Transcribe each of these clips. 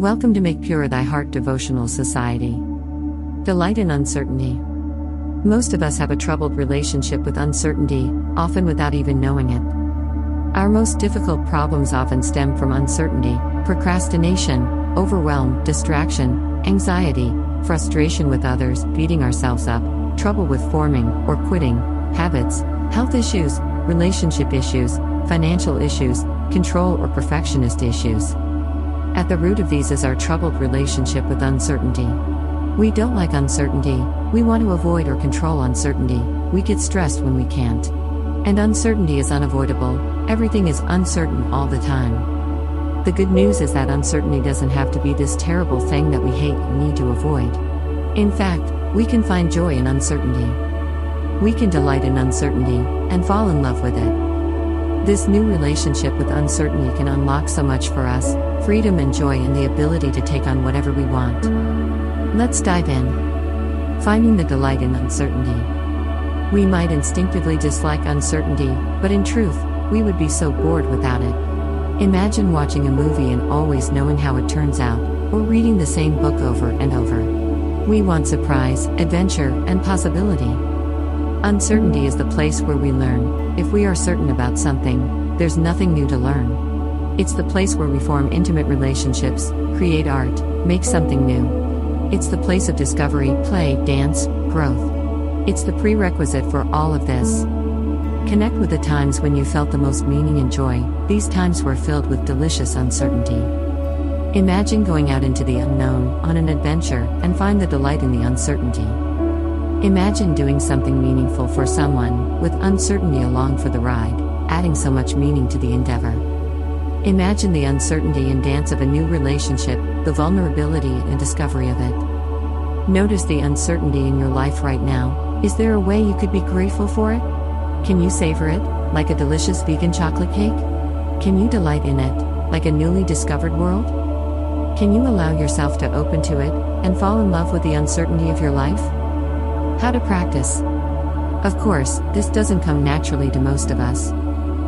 Welcome to Make Pure Thy Heart Devotional Society. Delight in uncertainty. Most of us have a troubled relationship with uncertainty, often without even knowing it. Our most difficult problems often stem from uncertainty, procrastination, overwhelm, distraction, anxiety, frustration with others, beating ourselves up, trouble with forming or quitting habits, health issues, relationship issues, financial issues, control or perfectionist issues. At the root of these is our troubled relationship with uncertainty. We don't like uncertainty, we want to avoid or control uncertainty, we get stressed when we can't. And uncertainty is unavoidable, everything is uncertain all the time. The good news is that uncertainty doesn't have to be this terrible thing that we hate and need to avoid. In fact, we can find joy in uncertainty. We can delight in uncertainty and fall in love with it. This new relationship with uncertainty can unlock so much for us freedom and joy, and the ability to take on whatever we want. Let's dive in. Finding the delight in uncertainty. We might instinctively dislike uncertainty, but in truth, we would be so bored without it. Imagine watching a movie and always knowing how it turns out, or reading the same book over and over. We want surprise, adventure, and possibility. Uncertainty is the place where we learn. If we are certain about something, there's nothing new to learn. It's the place where we form intimate relationships, create art, make something new. It's the place of discovery, play, dance, growth. It's the prerequisite for all of this. Connect with the times when you felt the most meaning and joy, these times were filled with delicious uncertainty. Imagine going out into the unknown, on an adventure, and find the delight in the uncertainty. Imagine doing something meaningful for someone, with uncertainty along for the ride, adding so much meaning to the endeavor. Imagine the uncertainty and dance of a new relationship, the vulnerability and discovery of it. Notice the uncertainty in your life right now. Is there a way you could be grateful for it? Can you savor it, like a delicious vegan chocolate cake? Can you delight in it, like a newly discovered world? Can you allow yourself to open to it and fall in love with the uncertainty of your life? How to practice. Of course, this doesn't come naturally to most of us.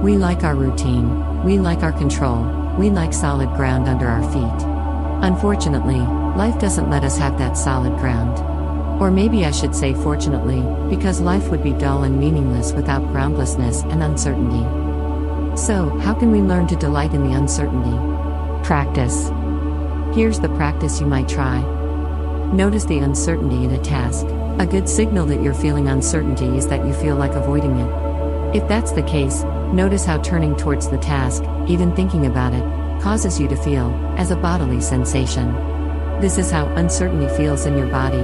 We like our routine, we like our control, we like solid ground under our feet. Unfortunately, life doesn't let us have that solid ground. Or maybe I should say fortunately, because life would be dull and meaningless without groundlessness and uncertainty. So, how can we learn to delight in the uncertainty? Practice. Here's the practice you might try. Notice the uncertainty in a task. A good signal that you're feeling uncertainty is that you feel like avoiding it. If that's the case, notice how turning towards the task, even thinking about it, causes you to feel as a bodily sensation. This is how uncertainty feels in your body.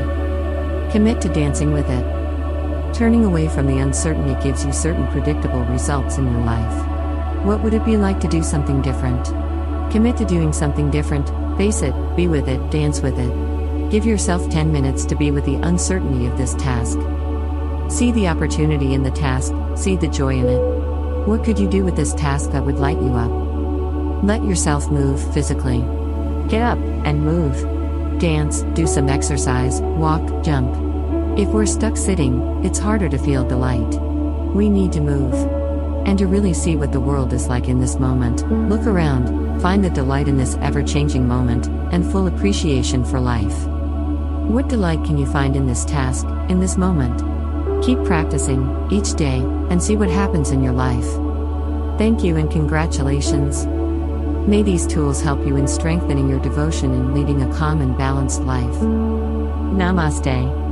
Commit to dancing with it. Turning away from the uncertainty gives you certain predictable results in your life. What would it be like to do something different? Commit to doing something different, face it, be with it, dance with it. Give yourself 10 minutes to be with the uncertainty of this task. See the opportunity in the task, see the joy in it. What could you do with this task that would light you up? Let yourself move physically. Get up and move. Dance, do some exercise, walk, jump. If we're stuck sitting, it's harder to feel delight. We need to move. And to really see what the world is like in this moment, look around, find the delight in this ever changing moment, and full appreciation for life. What delight can you find in this task, in this moment? Keep practicing, each day, and see what happens in your life. Thank you and congratulations. May these tools help you in strengthening your devotion and leading a calm and balanced life. Namaste.